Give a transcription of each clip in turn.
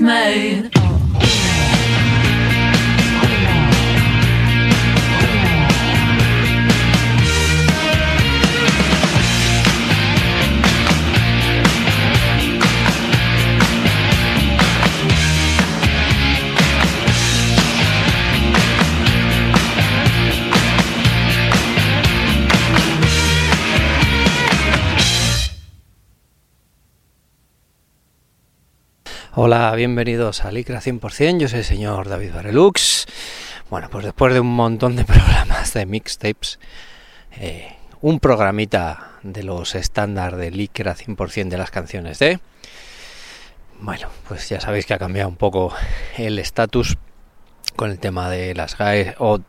made. Hola, bienvenidos a Licra 100%, yo soy el señor David Barelux. Bueno, pues después de un montón de programas de mixtapes, eh, un programita de los estándar de Licra 100% de las canciones de... Bueno, pues ya sabéis que ha cambiado un poco el estatus con el tema de las GAE, o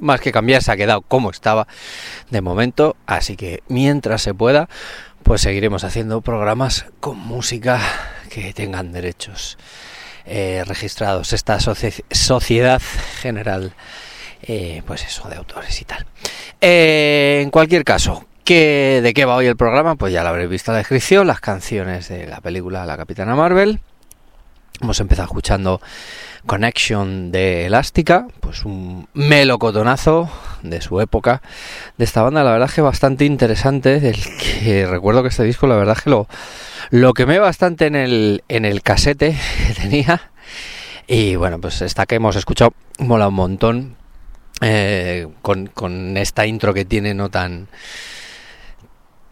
más que cambiar, se ha quedado como estaba de momento, así que mientras se pueda, pues seguiremos haciendo programas con música que tengan derechos eh, registrados, esta socie- sociedad general, eh, pues eso, de autores y tal. Eh, en cualquier caso, ¿qué, ¿de qué va hoy el programa? Pues ya lo habréis visto en la descripción, las canciones de la película La Capitana Marvel. Hemos empezado escuchando Connection de Elástica, pues un melocotonazo de su época de esta banda, la verdad es que bastante interesante, del que recuerdo que este disco la verdad que lo, lo quemé bastante en el, en el casete que tenía y bueno, pues esta que hemos escuchado mola un montón eh, con, con esta intro que tiene no tan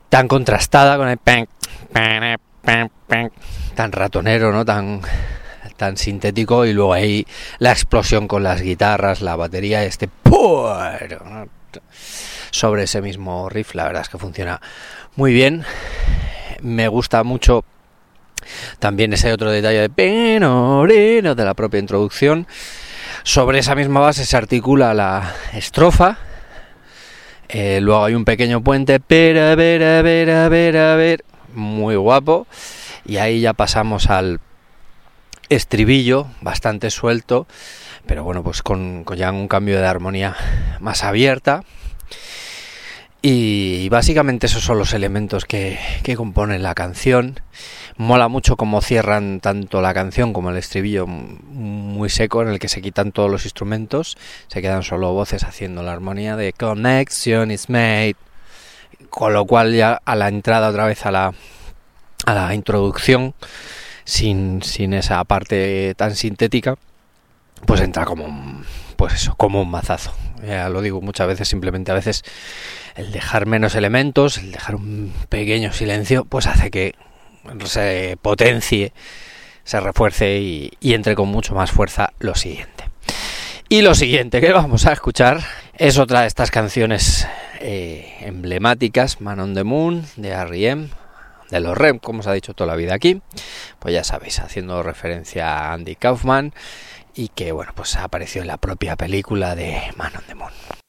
tan contrastada con el pan, pan, pan, pan, tan ratonero, ¿no? Tan sintético y luego ahí la explosión con las guitarras, la batería, este ¡puer! ¿no? sobre ese mismo riff, la verdad es que funciona muy bien. Me gusta mucho también ese otro detalle de de la propia introducción. Sobre esa misma base se articula la estrofa. Eh, luego hay un pequeño puente, pero a ver, a ver, a ver, a ver, muy guapo. Y ahí ya pasamos al estribillo, bastante suelto, pero bueno, pues con, con ya un cambio de armonía más abierta. Y básicamente esos son los elementos que, que componen la canción. Mola mucho cómo cierran tanto la canción como el estribillo muy seco en el que se quitan todos los instrumentos, se quedan solo voces haciendo la armonía de Connection is made. Con lo cual ya a la entrada otra vez a la, a la introducción, sin, sin esa parte tan sintética, pues entra como un, pues eso, como un mazazo. Ya lo digo muchas veces, simplemente a veces el dejar menos elementos, el dejar un pequeño silencio, pues hace que se potencie, se refuerce y, entre con mucho más fuerza lo siguiente. Y lo siguiente que vamos a escuchar es otra de estas canciones eh, emblemáticas, Man on the Moon, de R.E.M., de los REM, como os ha dicho toda la vida aquí. Pues ya sabéis, haciendo referencia a Andy Kaufman y que, bueno, pues apareció en la propia película de Man on the Moon.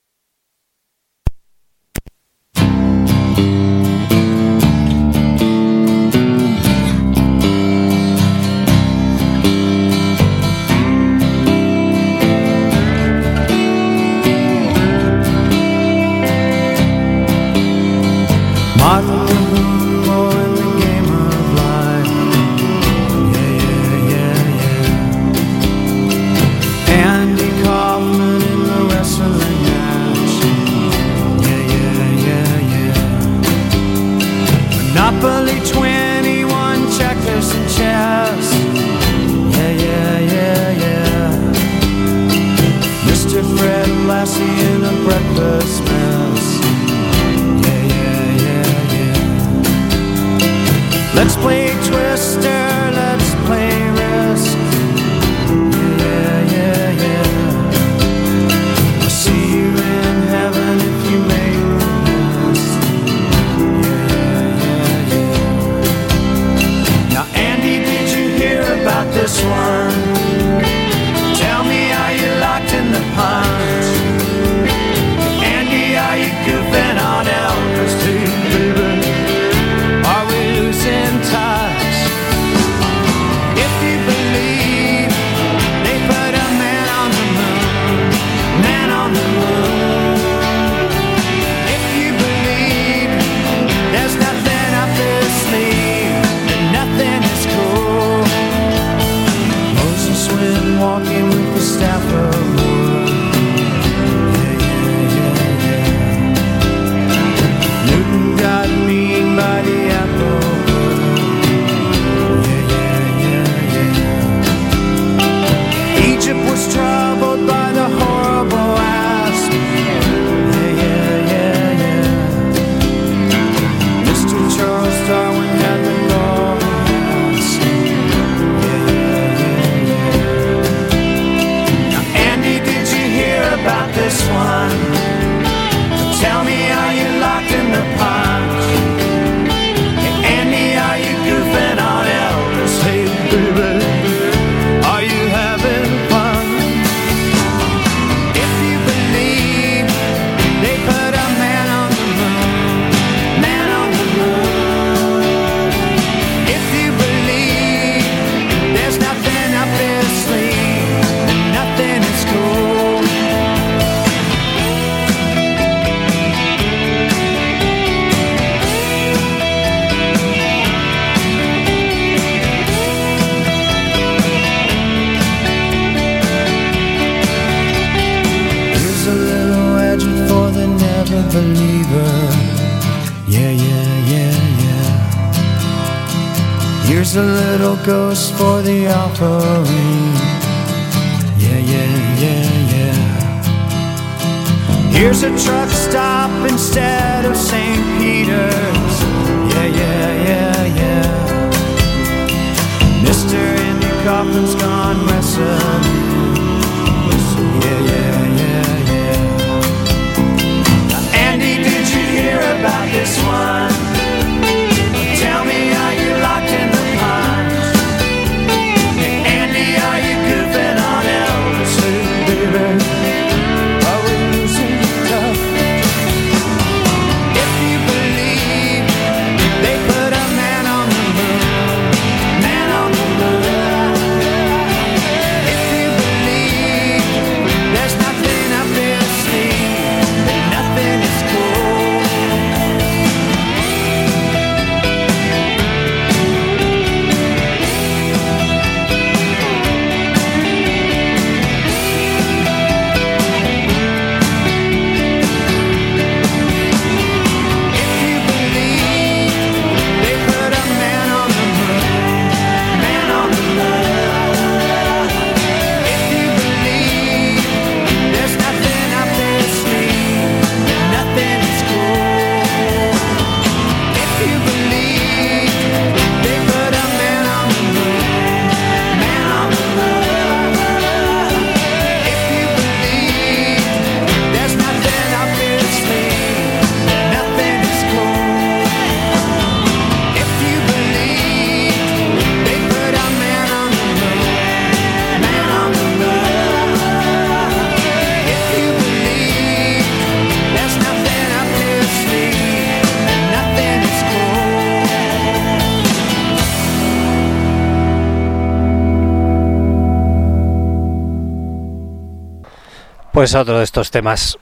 Pues otro de estos temas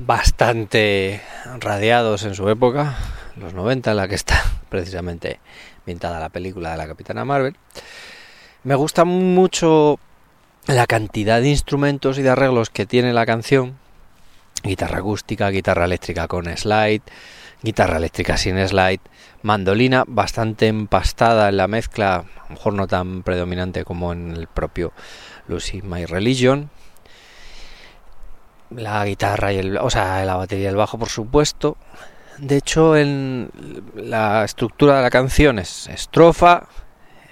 bastante radiados en su época, los 90, en la que está precisamente pintada la película de la Capitana Marvel. Me gusta mucho la cantidad de instrumentos y de arreglos que tiene la canción. Guitarra acústica, guitarra eléctrica con slide, guitarra eléctrica sin slide, mandolina bastante empastada en la mezcla, a lo mejor no tan predominante como en el propio Lucy My Religion, la guitarra y el, o sea, la batería y el bajo, por supuesto. De hecho, en la estructura de la canción es estrofa,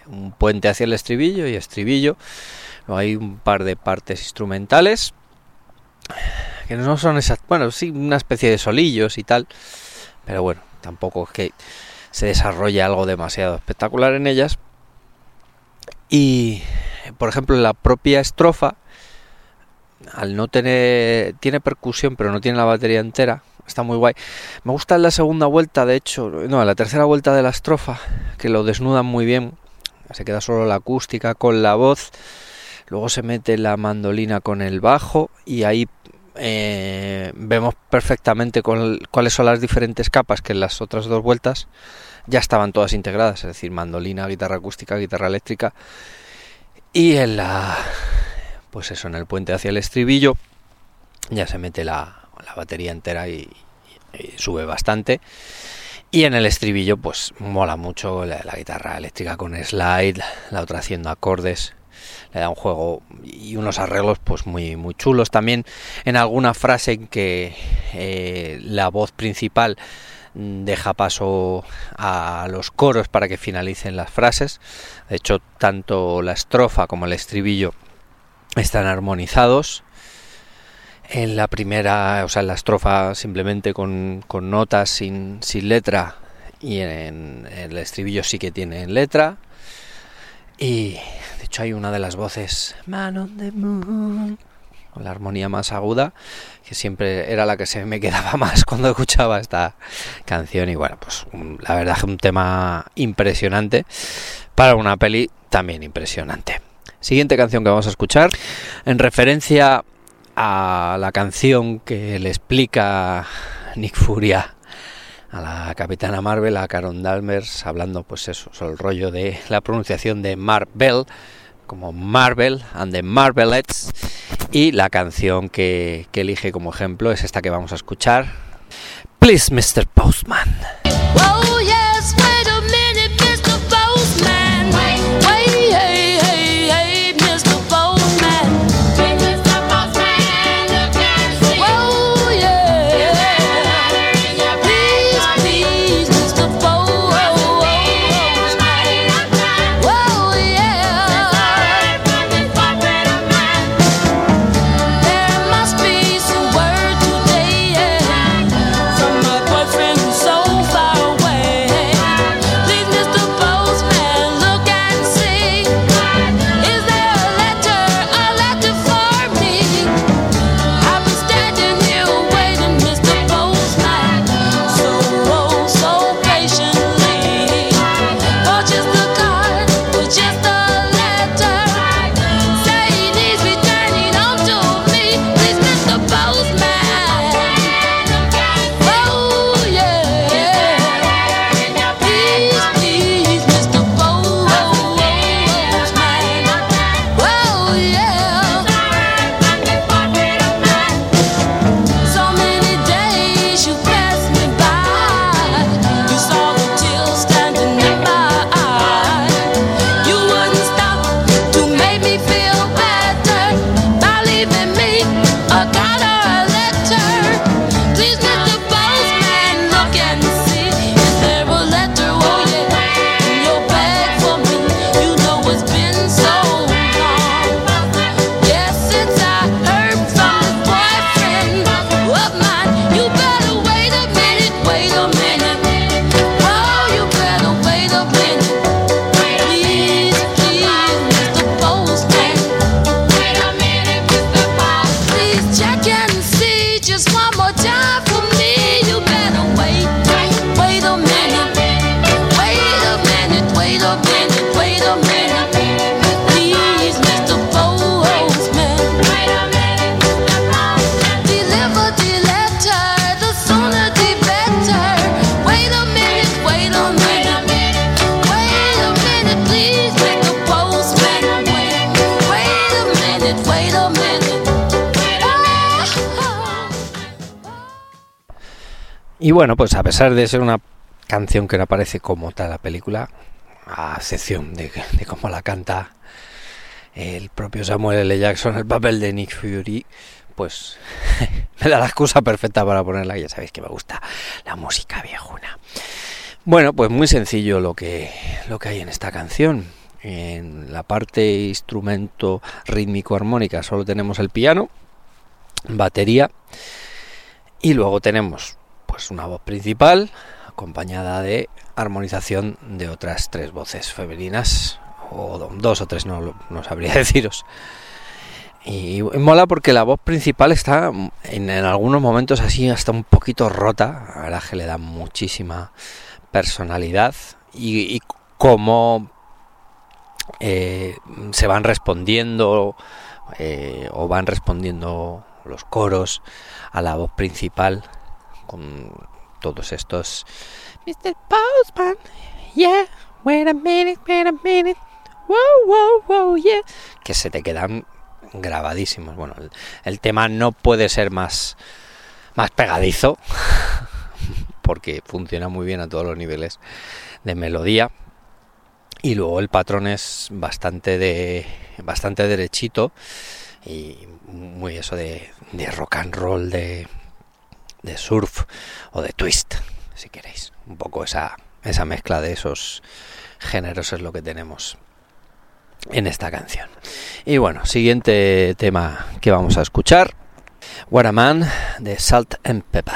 un puente hacia el estribillo y estribillo. Hay un par de partes instrumentales que no son exactas, bueno, sí, una especie de solillos y tal, pero bueno, tampoco es que se desarrolle algo demasiado espectacular en ellas. Y, por ejemplo, la propia estrofa al no tener, tiene percusión, pero no tiene la batería entera, está muy guay. Me gusta en la segunda vuelta, de hecho, no, en la tercera vuelta de la estrofa, que lo desnudan muy bien, se queda solo la acústica con la voz, luego se mete la mandolina con el bajo y ahí eh, vemos perfectamente cuáles son las diferentes capas que en las otras dos vueltas ya estaban todas integradas, es decir, mandolina, guitarra acústica, guitarra eléctrica y en la pues eso, en el puente hacia el estribillo ya se mete la, la batería entera y, sube bastante. Y en el estribillo pues mola mucho la, guitarra eléctrica con slide, la otra haciendo acordes le da un juego y unos arreglos pues muy muy chulos. También en alguna frase en que eh, la voz principal deja paso a los coros para que finalicen las frases. De hecho tanto la estrofa como el estribillo están armonizados. En la primera o sea en la estrofa simplemente con, con notas sin, sin letra y en, el estribillo sí que tiene letra. Y de hecho hay una de las voces Man on the Moon con la armonía más aguda que siempre era la que se me quedaba más cuando escuchaba esta canción. Y bueno pues la verdad que un tema impresionante para una peli también impresionante siguiente canción que vamos a escuchar en referencia a la canción que le explica Nick Furia a la capitana Marvel, a Caron Dalmers, hablando pues eso, el rollo de la pronunciación de Marvel, como Marvel and the Marvelettes, y la canción que elige como ejemplo es esta que vamos a escuchar, Please Mr. Postman. Bueno, pues a pesar de ser una canción que no aparece como tal la película, a excepción de, cómo la canta el propio Samuel L. Jackson, el papel de Nick Fury, pues me da la excusa perfecta para ponerla. Ya sabéis que me gusta la música viejuna. Bueno, pues muy sencillo lo que, lo que hay en esta canción. En la parte instrumento rítmico armónica solo tenemos el piano, batería y luego tenemos pues una voz principal acompañada de armonización de otras tres voces femeninas o do- dos o tres no, no sabría deciros. Y mola porque la voz principal está en, en algunos momentos así hasta un poquito rota, la que le da muchísima personalidad y, y cómo eh, se van respondiendo eh, o van respondiendo los coros a la voz principal con todos estos Mr. Postman, yeah, wait a minute, wait a minute, wow, wow, wow, yeah, que se te quedan grabadísimos. Bueno, el, tema no puede ser más, más pegadizo porque funciona muy bien a todos los niveles de melodía y luego el patrón es bastante de bastante derechito y muy eso de, de rock and roll de, de surf o de twist si queréis. Un poco esa esa mezcla de esos géneros es lo que tenemos en esta canción. Y bueno siguiente tema que vamos a escuchar. What a Man de Salt and Pepper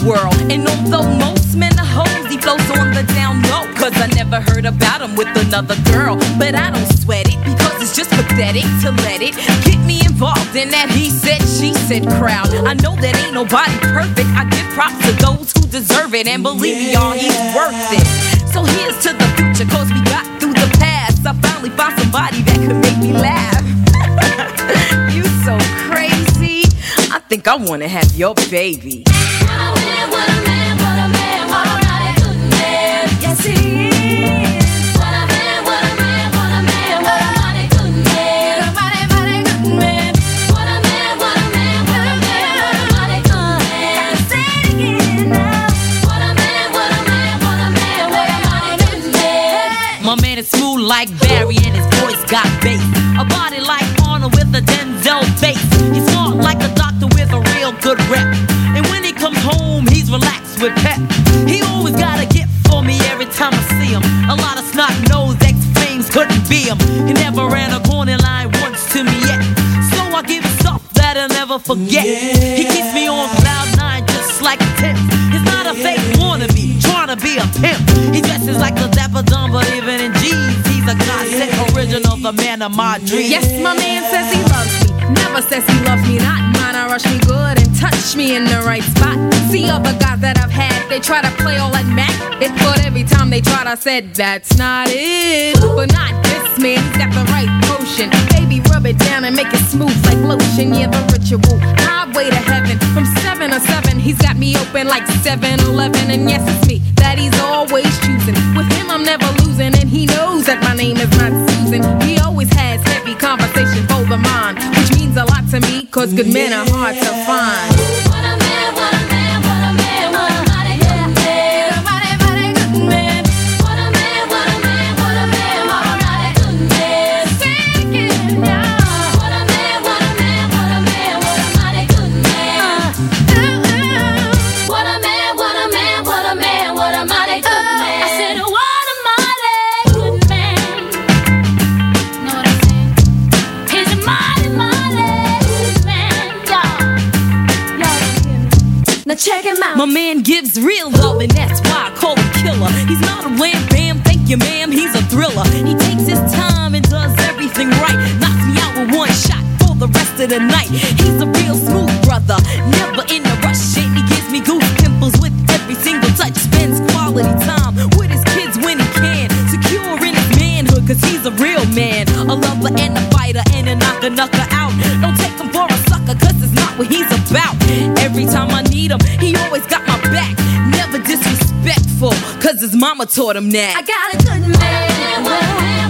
world. And although most men are hoes, he flows on the down low. Cause I never heard about him with another girl. But I don't sweat it because it's just pathetic to let it get me involved in that he said, she said crowd. I know that ain't nobody perfect. I give props to those who deserve it. And believe me, y'all, he's worth it. So here's to the future, cause we got through the past. I finally found somebody that could make me laugh. you so crazy. I think I wanna have your baby. Like Barry and his voice got bass. A body like Arnold with a Denzel face. He's smart like a doctor with a real good rep. And with pep. He always got a gift for me every time I see him. A lot of snot nose ex flames couldn't be him. He never ran a corner line once to me yet. So I give him stuff that I'll never forget. He keeps me on cloud nine just like a tip. He's not a fake wannabe, trying to be a pimp. He dresses like a dapper dumb, but even in original, the man of my dreams. Yes, my man says he loves me. Never says he loves me not. Mine, I rush me good and touch me in the right spot. See other guys that I've had, they try to play all that Mac. It, but every time they tried, I said, that's not it. But not man, he's got the right potion. Baby, rub it down and make it smooth like lotion. Yeah, the ritual. Highway to heaven. From 7 to 7, he's got me open like 7 Eleven. And yes, it's me that he's always choosing. With him, I'm never losing. And he knows that my name is not Susan. He always has heavy conversation for the mind, which means a lot to me, cause good men are hard to find. check him out. My man gives real love, and that's why I call him killer. He's not a wham bam, thank you, ma'am, he's a thriller. He takes his time and does everything right. Knocks me out with one shot for the rest of the night. He's a real smooth brother, never in a rush. Shit, he gives me goose pimples with every single touch. Spends quality time with his kids when he can. Secure in his manhood, cause he's a real man. A lover and a fighter, and a knocker knocker out Every time I need him, he always got my back. Never disrespectful, cause his mama taught him that. I got a good man.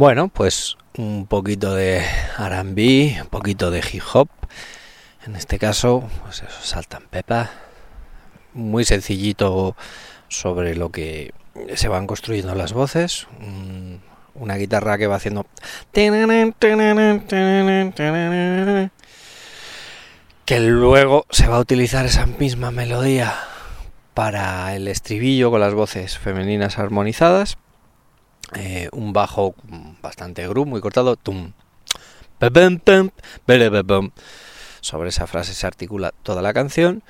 Bueno, pues un poquito de R&B, un poquito de hip hop. En este caso, pues eso, saltan pepa. Muy sencillito sobre lo que se van construyendo las voces. Un- Una guitarra que va haciendo... Que luego se va a utilizar esa misma melodía para el estribillo con las voces femeninas armonizadas eh, un bajo bastante groove, muy cortado, tum, sobre esa frase se articula toda la canción.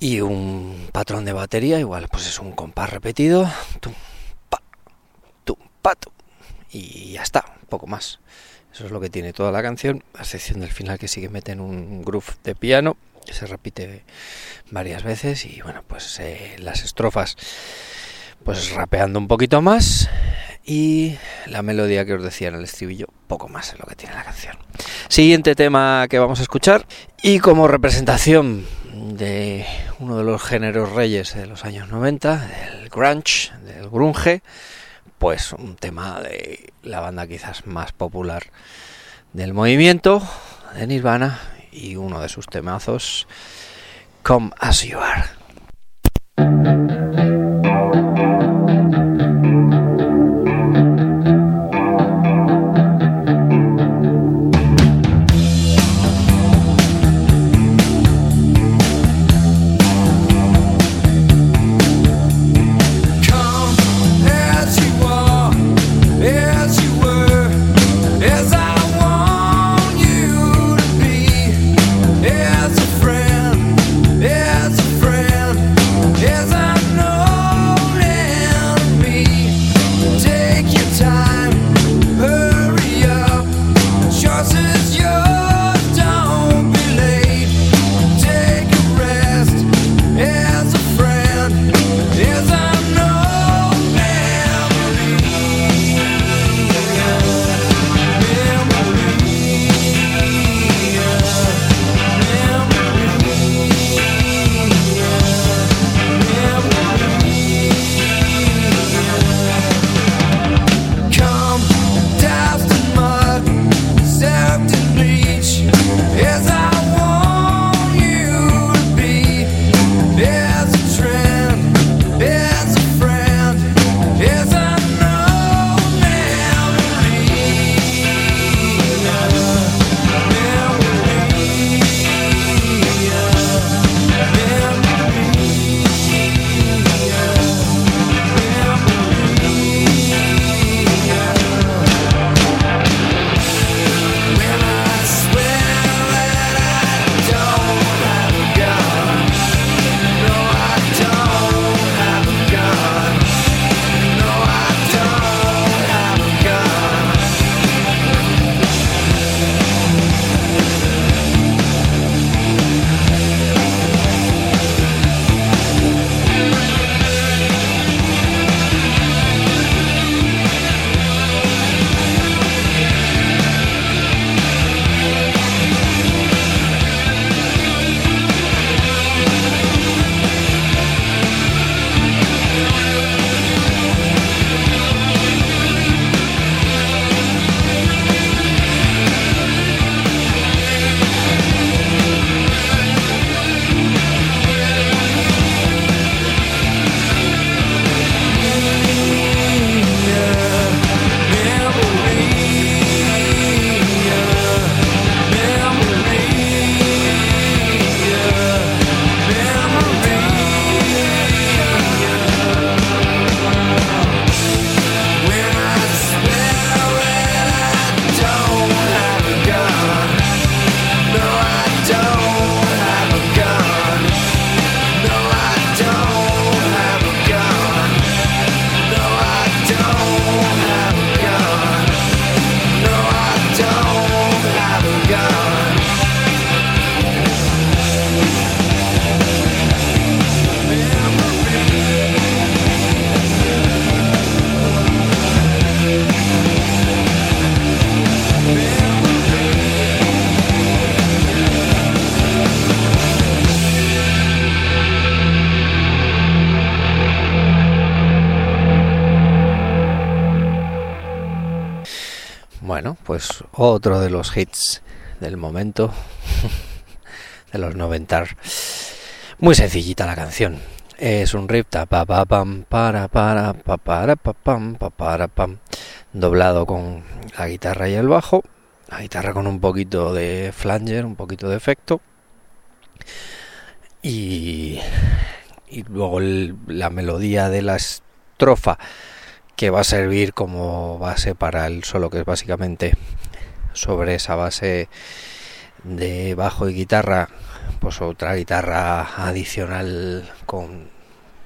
Y un patrón de batería, igual pues es un compás repetido, tum, pa, tum, pa, tum, y ya está, poco más. Eso es lo que tiene toda la canción, a excepción del final que sí que meten un groove de piano que se repite varias veces y bueno, pues eh, las estrofas pues rapeando un poquito más y la melodía que os decía en el estribillo, poco más es lo que tiene la canción. Siguiente tema que vamos a escuchar y como representación de uno de los géneros reyes de los años 90, del grunge, del grunge, pues un tema de la banda quizás más popular del movimiento de Nirvana y uno de sus temazos, Come As You Are. Pues otro de los hits del momento, de los 90. Muy sencillita la canción. Es un rip ta pa pa pam para para pa para pa pam pa para pam doblado con la guitarra y el bajo, la guitarra con un poquito de flanger, un poquito de efecto y y luego el- la melodía de la estrofa que va a servir como base para el solo que es básicamente sobre esa base de bajo y guitarra pues otra guitarra adicional con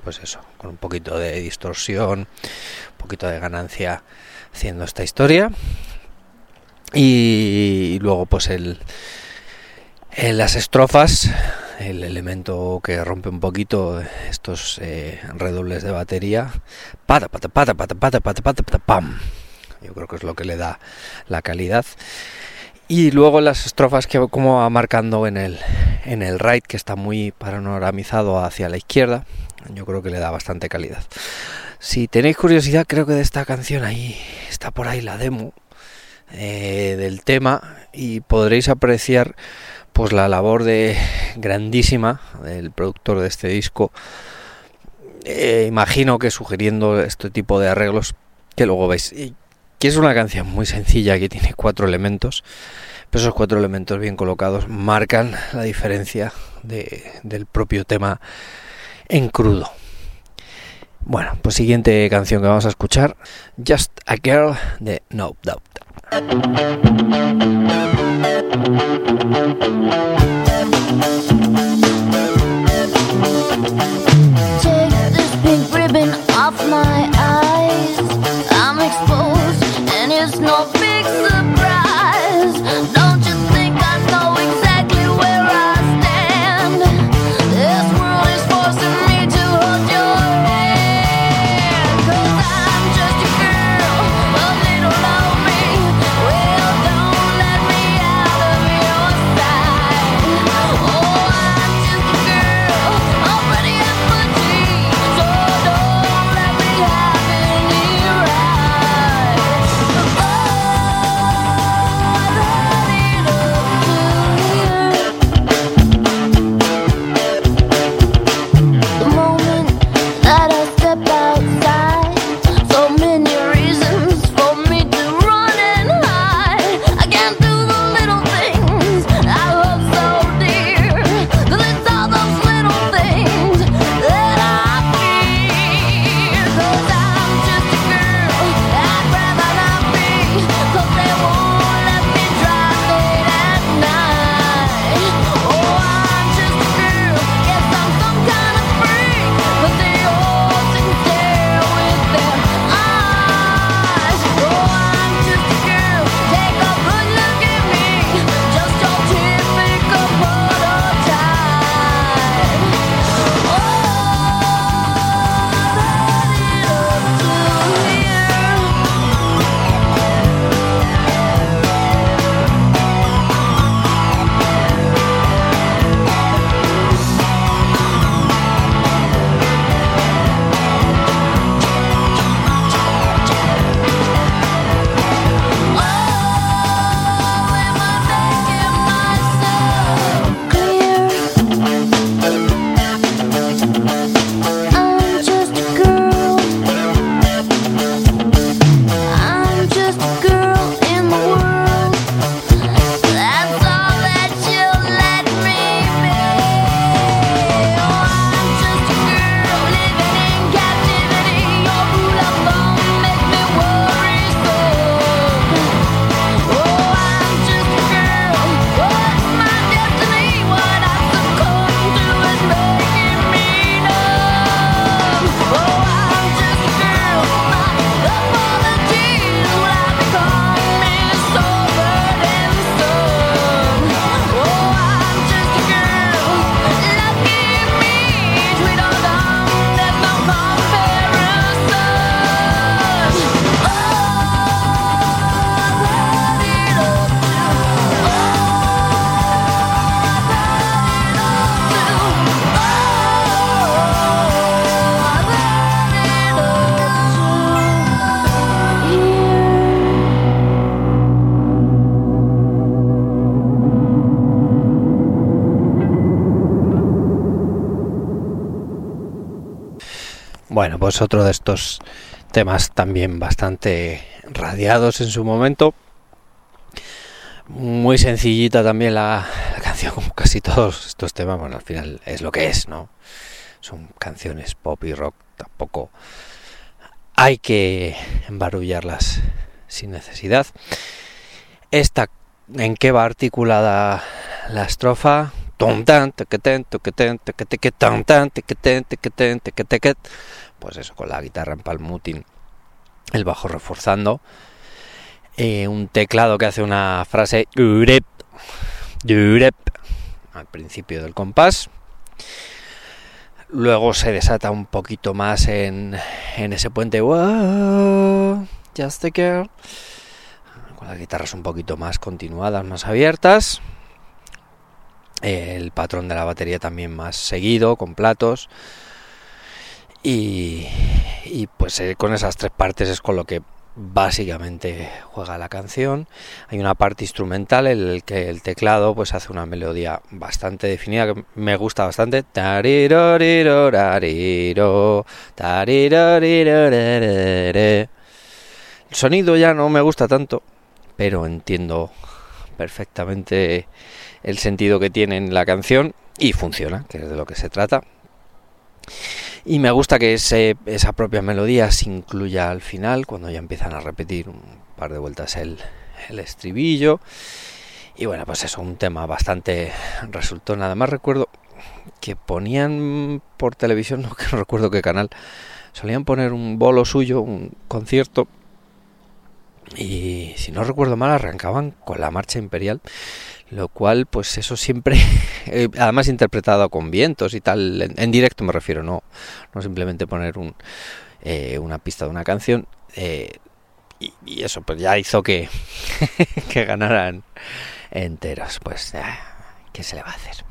pues eso con un poquito de distorsión un poquito de ganancia haciendo esta historia. Y luego pues el en las estrofas el elemento que rompe un poquito estos eh, redobles de batería pata pata pata pata pata pata pata pata pam. Yo creo que es lo que le da la calidad. Y luego las estrofas que como va marcando en el en el right que está muy panoramizado hacia la izquierda yo creo que le da bastante calidad. Si tenéis curiosidad creo que de esta canción ahí está por ahí la demo eh, del tema y podréis apreciar pues la labor de grandísima del productor de este disco Eh, imagino que sugiriendo este tipo de arreglos que luego veis. Que es una canción muy sencilla que tiene cuatro elementos pero esos cuatro elementos bien colocados marcan la diferencia de- del propio tema en crudo. Bueno pues siguiente canción que vamos a escuchar Just a Girl de No Doubt Take this pink ribbon off my eyes. I'm exposed, Bueno, pues otro de estos temas también bastante radiados en su momento. Muy sencillita también la, la canción, como casi todos estos temas. Bueno, al final es lo que es, ¿no? Son canciones pop y rock, tampoco hay que embarullarlas sin necesidad. Esta, ¿en qué va articulada la estrofa? Pues eso, con la guitarra en palmutin, el bajo reforzando. Eh, un teclado que hace una frase "Urep, urep", al principio del compás. Luego se desata un poquito más en, en ese puente "Whoa, Just a girl", con las guitarras un poquito más continuadas, más abiertas. El patrón de la batería también más seguido, con platos. Y, y pues eh, con esas tres partes es con lo que básicamente juega la canción. Hay una parte instrumental en el que el teclado pues hace una melodía bastante definida que me gusta bastante. El sonido ya no me gusta tanto, pero entiendo perfectamente el sentido que tiene en la canción y funciona, que es de lo que se trata. Y me gusta que ese- esa propia melodía se incluya al final, cuando ya empiezan a repetir un par de vueltas el, el estribillo. Y bueno, pues eso, un tema bastante resultó. Nada más recuerdo que ponían por televisión, no, que no recuerdo qué canal, solían poner un bolo suyo, un concierto. Y si no recuerdo mal, arrancaban con la marcha imperial lo cual pues eso siempre eh, además interpretado con vientos y tal en, directo me refiero no no simplemente poner un eh, una pista de una canción eh, y, eso pues ya hizo que que ganaran enteros pues ah, qué se le va a hacer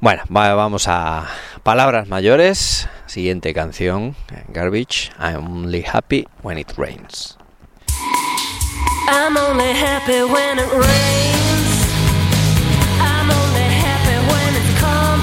bueno va- vamos a palabras mayores. Siguiente canción garbage I'm only happy when it rains. I'm only happy when it rains. Happy when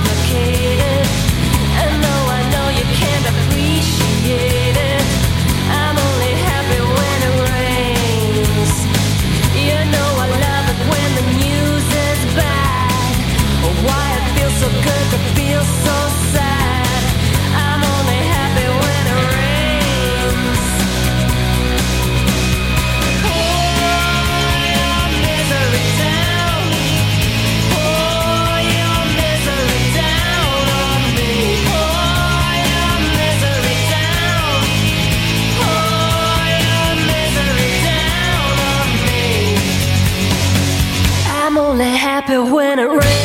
only happy when it rains.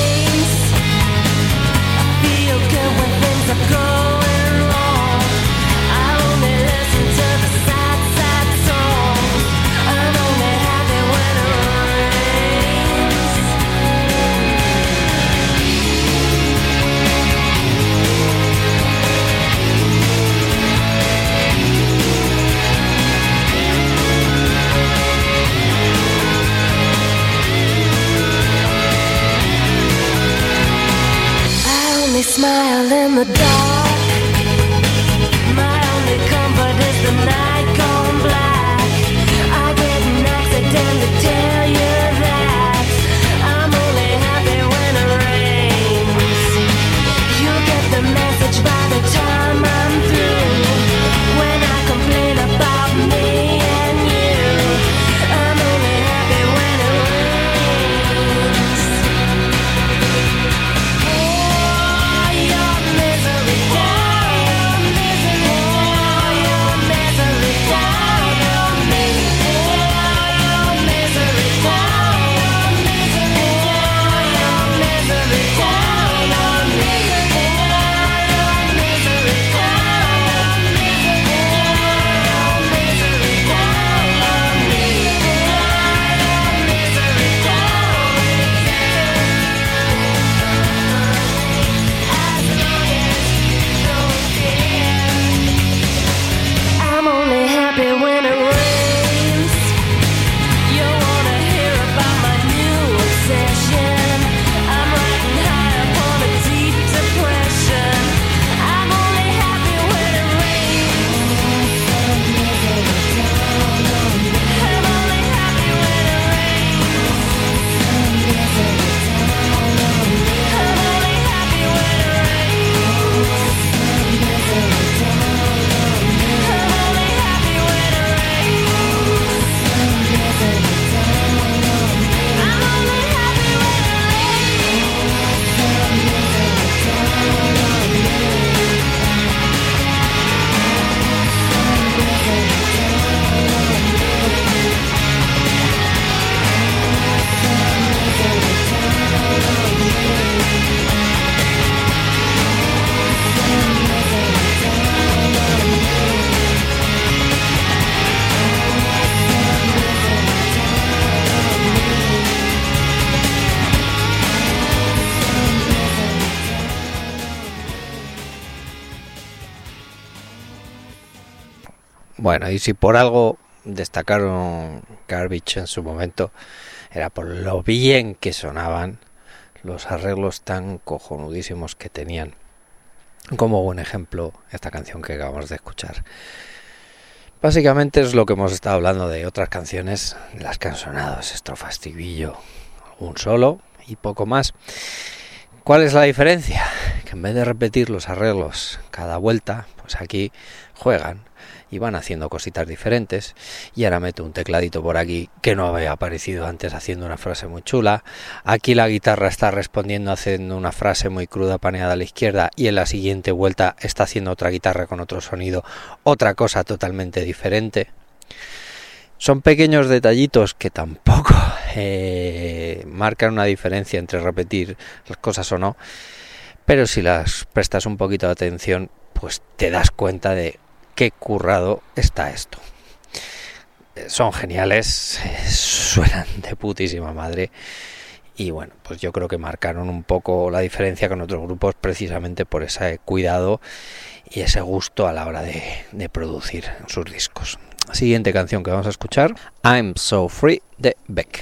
Y si por algo destacaron Garbage en su momento, era por lo bien que sonaban los arreglos tan cojonudísimos que tenían. Como buen ejemplo, esta canción que acabamos de escuchar. Básicamente es lo que hemos estado hablando de otras canciones las que han sonado, es estrofa, estribillo, un solo y poco más. ¿Cuál es la diferencia? Que en vez de repetir los arreglos cada vuelta, pues aquí juegan y van haciendo cositas diferentes. Y ahora meto un tecladito por aquí que no había aparecido antes haciendo una frase muy chula. Aquí la guitarra está respondiendo haciendo una frase muy cruda paneada a la izquierda y en la siguiente vuelta está haciendo otra guitarra con otro sonido, otra cosa totalmente diferente. Son pequeños detallitos que tampoco eh, marcan una diferencia entre repetir las cosas o no, pero si las prestas un poquito de atención, pues te das cuenta de qué currado está esto. Eh, Son geniales, suenan de putísima madre. Y bueno, pues yo creo que marcaron un poco la diferencia con otros grupos precisamente por ese cuidado y ese gusto a la hora de, de producir sus discos. Siguiente canción que vamos a escuchar, I'm So Free de Beck.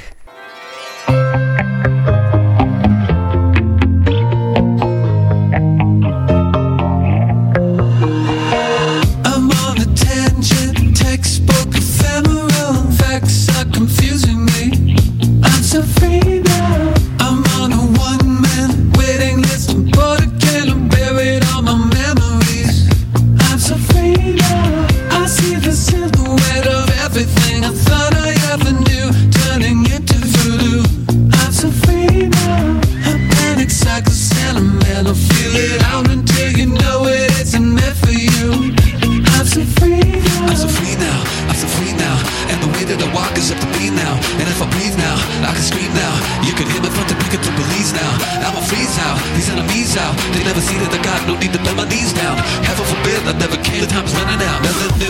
So free now. I'm so free now, I'm so free now. And the way that I walk is up to me now. And if I breathe now, I can scream now. You can hear me from the beacon to police now. I'm a freeze out, these enemies out. They never see that I got no need to bend my knees down. Heaven forbid, I never came, the time's running out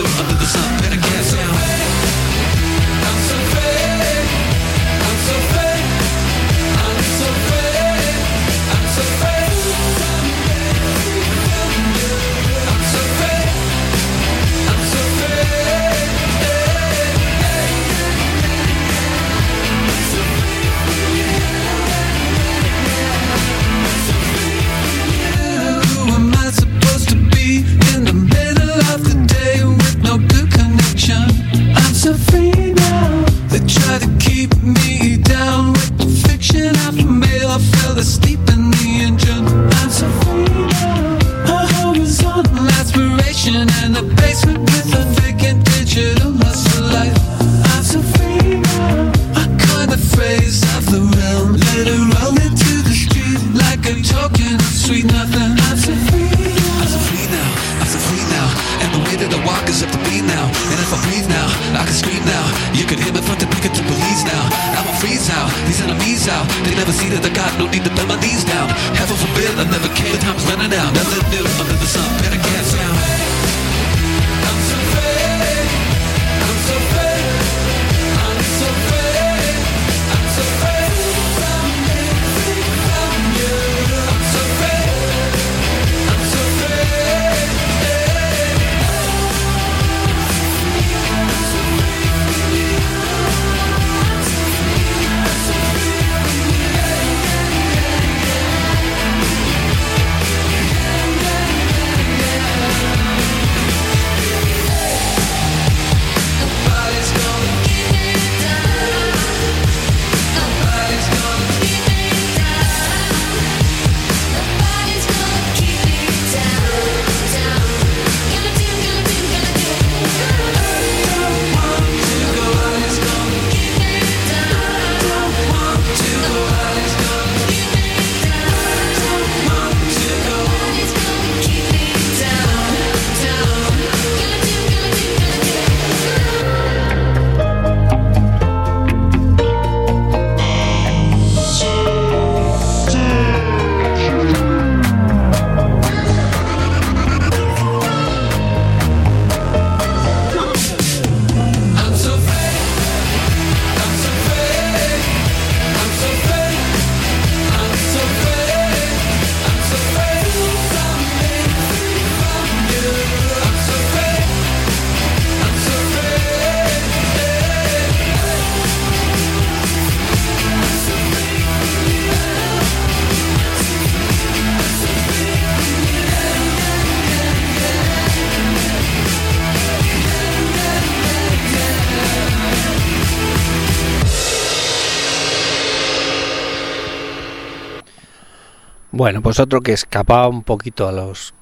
Bueno, pues otro que escapaba un poquito a los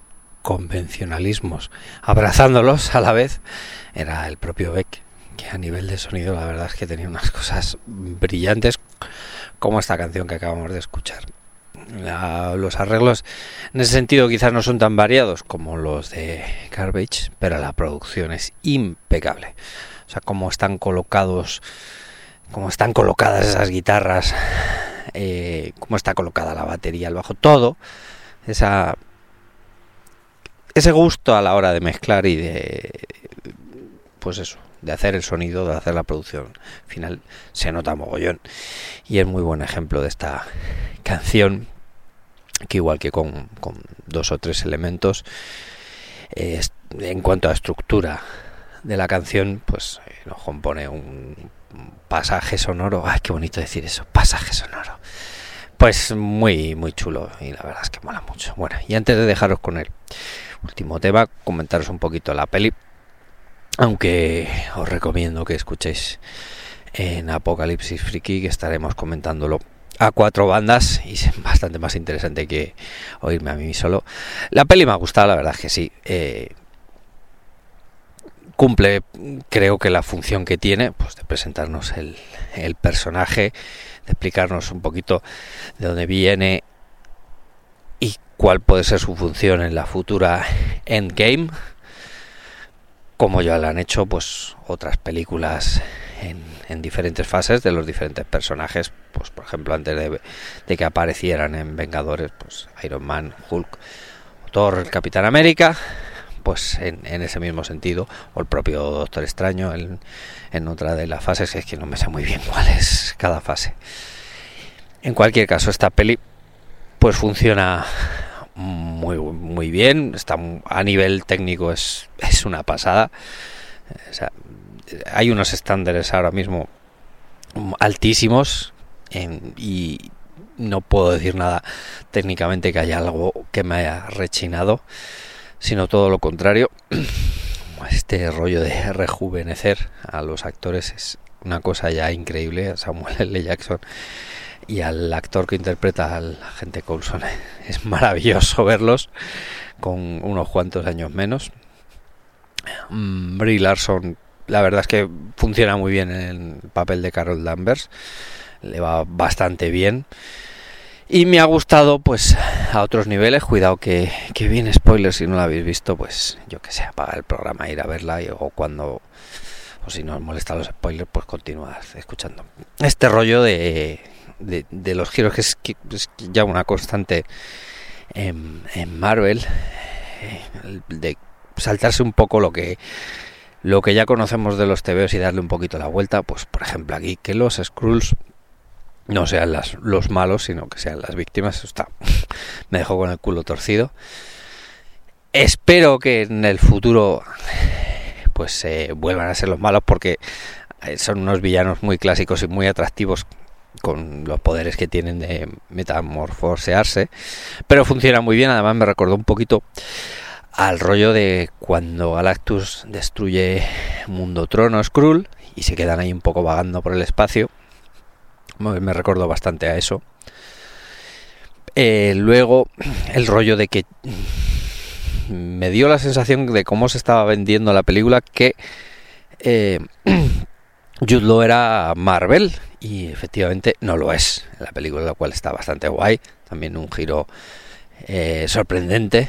convencionalismos, abrazándolos a la vez, era el propio Beck, que a nivel de sonido la verdad es que tenía unas cosas brillantes, como esta canción que acabamos de escuchar. Los arreglos en ese sentido quizás no son tan variados como los de Garbage, pero la producción es impecable. O sea, cómo están colocados, cómo están colocadas esas guitarras, eh, cómo está colocada la batería, el bajo, todo, esa ese gusto a la hora de mezclar y de pues eso, de hacer el sonido, de hacer la producción final, se nota mogollón. Y es muy buen ejemplo de esta canción, que igual que con, dos o tres elementos, eh, en cuanto a estructura de la canción, pues eh, nos compone un pasaje sonoro. Ay, qué bonito decir eso, pasaje sonoro. Pues muy, muy chulo y la verdad es que mola mucho. Bueno, y antes de dejaros con el último tema, comentaros un poquito la peli. Aunque os recomiendo que escuchéis en Apocalipsis Friki, que estaremos comentándolo a cuatro bandas y es bastante más interesante que oírme a mí solo. La peli me ha gustado, la verdad es que sí. eh, cumple, creo que la función que tiene, pues de presentarnos el, personaje, de explicarnos un poquito de dónde viene y cuál puede ser su función en la futura Endgame. Como ya lo han hecho pues otras películas en, en diferentes fases de los diferentes personajes. Pues por ejemplo antes de, de que aparecieran en Vengadores pues Iron Man Hulk Thor Capitán América pues en, en ese mismo sentido o el propio Doctor Extraño en, en otra de las fases es que no me sé muy bien cuál es cada fase. En cualquier caso esta peli pues funciona muy muy bien está a nivel técnico es, es una pasada. O sea, hay unos estándares ahora mismo altísimos en- y no puedo decir nada técnicamente que haya algo que me haya rechinado sino todo lo contrario este rollo de rejuvenecer a los actores es una cosa ya increíble Samuel L. Jackson y al actor que interpreta al agente Coulson es maravilloso verlos con unos cuantos años menos. Mm, Brie Larson, la verdad es que funciona muy bien en el papel de Carol Danvers, le va bastante bien. Y me ha gustado, pues, a otros niveles. Cuidado que, que viene spoiler si no la habéis visto, pues, yo que sé, apagar el programa, ir a verla y- o cuando, o si no os molestan los spoilers, pues continuad escuchando. Este rollo de, de, los giros que es, que es ya una constante en, en Marvel, eh, de saltarse un poco lo que lo que ya conocemos de los TVOs y darle un poquito la vuelta, pues por ejemplo aquí que los Skrulls no sean las, los malos, sino que sean las víctimas, está me dejó con el culo torcido. Espero que en el futuro pues eh, vuelvan a ser los malos porque eh, son unos villanos muy clásicos y muy atractivos con los poderes que tienen de metamorfosearse, pero funciona muy bien, además me recordó un poquito al rollo de cuando Galactus destruye Mundo Trono Skrull y se quedan ahí un poco vagando por el espacio. Me recordó bastante a eso. Eh, luego, el rollo de que me dio la sensación de cómo se estaba vendiendo la película que eh, Jude era Marvel y efectivamente no lo es. La película, la cual está bastante guay, también un giro eh, sorprendente.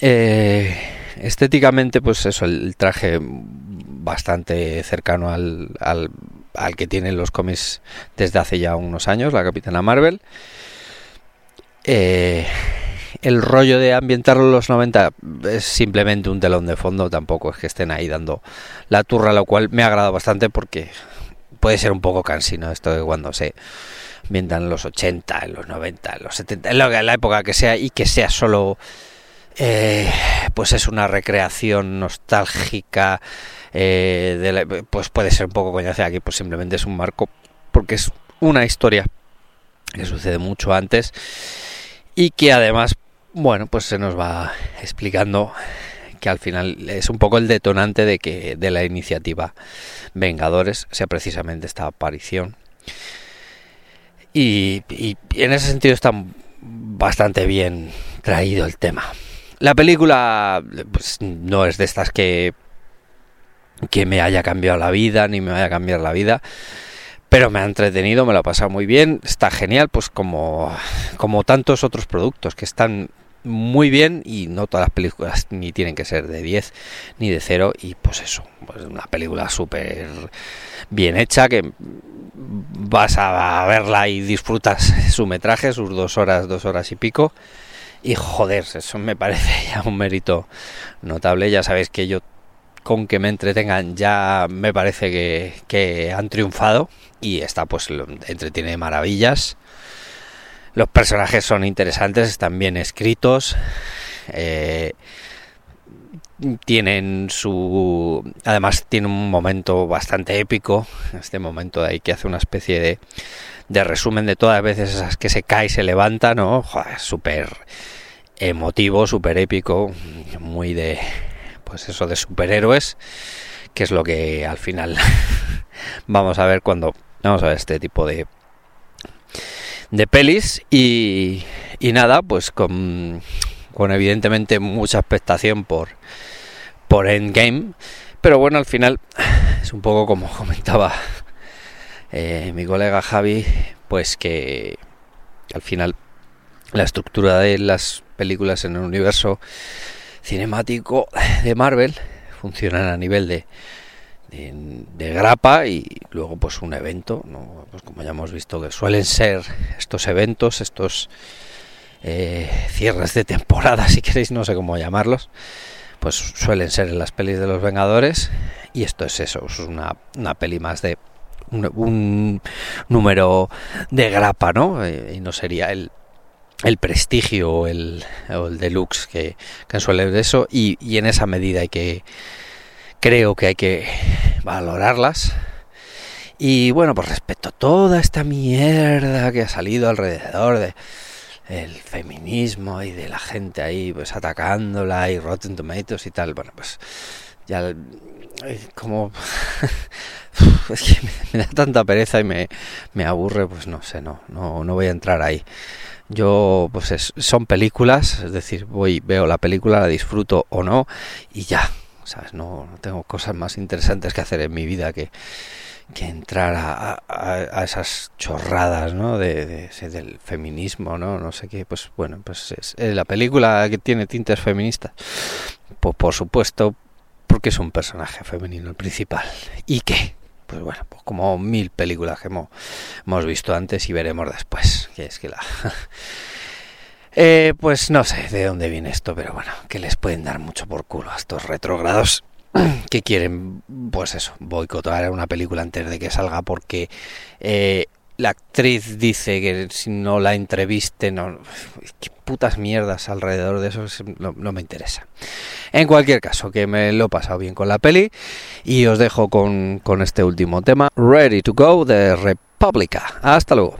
Eh, estéticamente, pues eso, el traje bastante cercano al, al, al que tienen los cómics desde hace ya unos años, la Capitana Marvel. Eh, el rollo de ambientarlo en los 90 es simplemente un telón de fondo, tampoco es que estén ahí dando la turra, lo cual me ha agradado bastante porque puede ser un poco cansino esto de cuando se ambientan en los 80, en los 90, en los 70, en la, época que sea y que sea solo eh, pues es una recreación nostálgica eh, de la- pues puede ser un poco coñace aquí pues simplemente es un marco porque es una historia que sucede mucho antes y que además bueno pues se nos va explicando que al final es un poco el detonante de que de la iniciativa Vengadores sea precisamente esta aparición y en ese sentido está bastante bien traído el tema. La película pues, no es de estas que, que me haya cambiado la vida, ni me vaya a cambiar la vida, pero me ha entretenido, me lo ha pasado muy bien, está genial, pues como, como tantos otros productos que están muy bien y no todas las películas ni tienen que ser de 10 ni de 0 y pues eso, pues una película súper bien hecha que vas a verla y disfrutas su metraje, sus dos horas, dos horas y pico y joder, eso me parece ya un mérito notable, ya sabéis que yo con que me entretengan ya me parece que, que han triunfado y esta pues entretiene maravillas los personajes son interesantes, están bien escritos. eh, tienen su. Además, tiene un momento bastante épico. Este momento de ahí que hace una especie de, de resumen de todas las veces esas que se cae y se levanta, ¿no? Súper emotivo, súper épico. Muy de. Pues eso, de superhéroes. Que es lo que al final vamos a ver cuando. Vamos a ver este tipo de, de pelis y, y nada, pues con, con, evidentemente mucha expectación por, por Endgame, pero bueno, al final es un poco como comentaba eh, mi colega Javi, pues que al final la estructura de las películas en el universo cinemático de Marvel funcionan a nivel de, de, grapa y luego pues un evento, pues como ya hemos visto que suelen ser estos eventos, estos eh, cierres de temporada, si queréis, no sé cómo llamarlos, pues suelen ser en las pelis de los Vengadores y esto es eso, es una, una peli más de un, número de grapa, ¿no? Eh, y no sería el el prestigio o el, o el deluxe que, que suele de eso y, y en esa medida hay que creo que hay que valorarlas. Y bueno, pues respecto a toda esta mierda que ha salido alrededor de el feminismo y de la gente ahí pues atacándola y Rotten Tomatoes y tal, bueno, pues ya como es que me da tanta pereza y me, me aburre, pues no sé, no, no, no voy a entrar ahí. Yo, pues es, son películas, es decir, voy, veo la película, la disfruto o no, y ya, ¿sabes? No, no, tengo cosas más interesantes que hacer en mi vida que, que entrar a, a, esas chorradas, ¿no? De, de, del feminismo, ¿no? No sé qué, pues bueno, pues es, es la película que tiene tintes feministas. Pues por supuesto, porque es un personaje femenino el principal. ¿Y qué? Pues bueno, pues como mil películas que hemos, hemos visto antes y veremos después. Que es que la... Eh, pues no sé de dónde viene esto, pero bueno, que les pueden dar mucho por culo a estos retrógrados que quieren, pues eso, boicotear una película antes de que salga porque eh, la actriz dice que si no la entreviste, no, qué putas mierdas alrededor de eso no, me interesa. En cualquier caso, que me lo he pasado bien con la peli y os dejo con, con este último tema, Ready to Go de República. Hasta luego.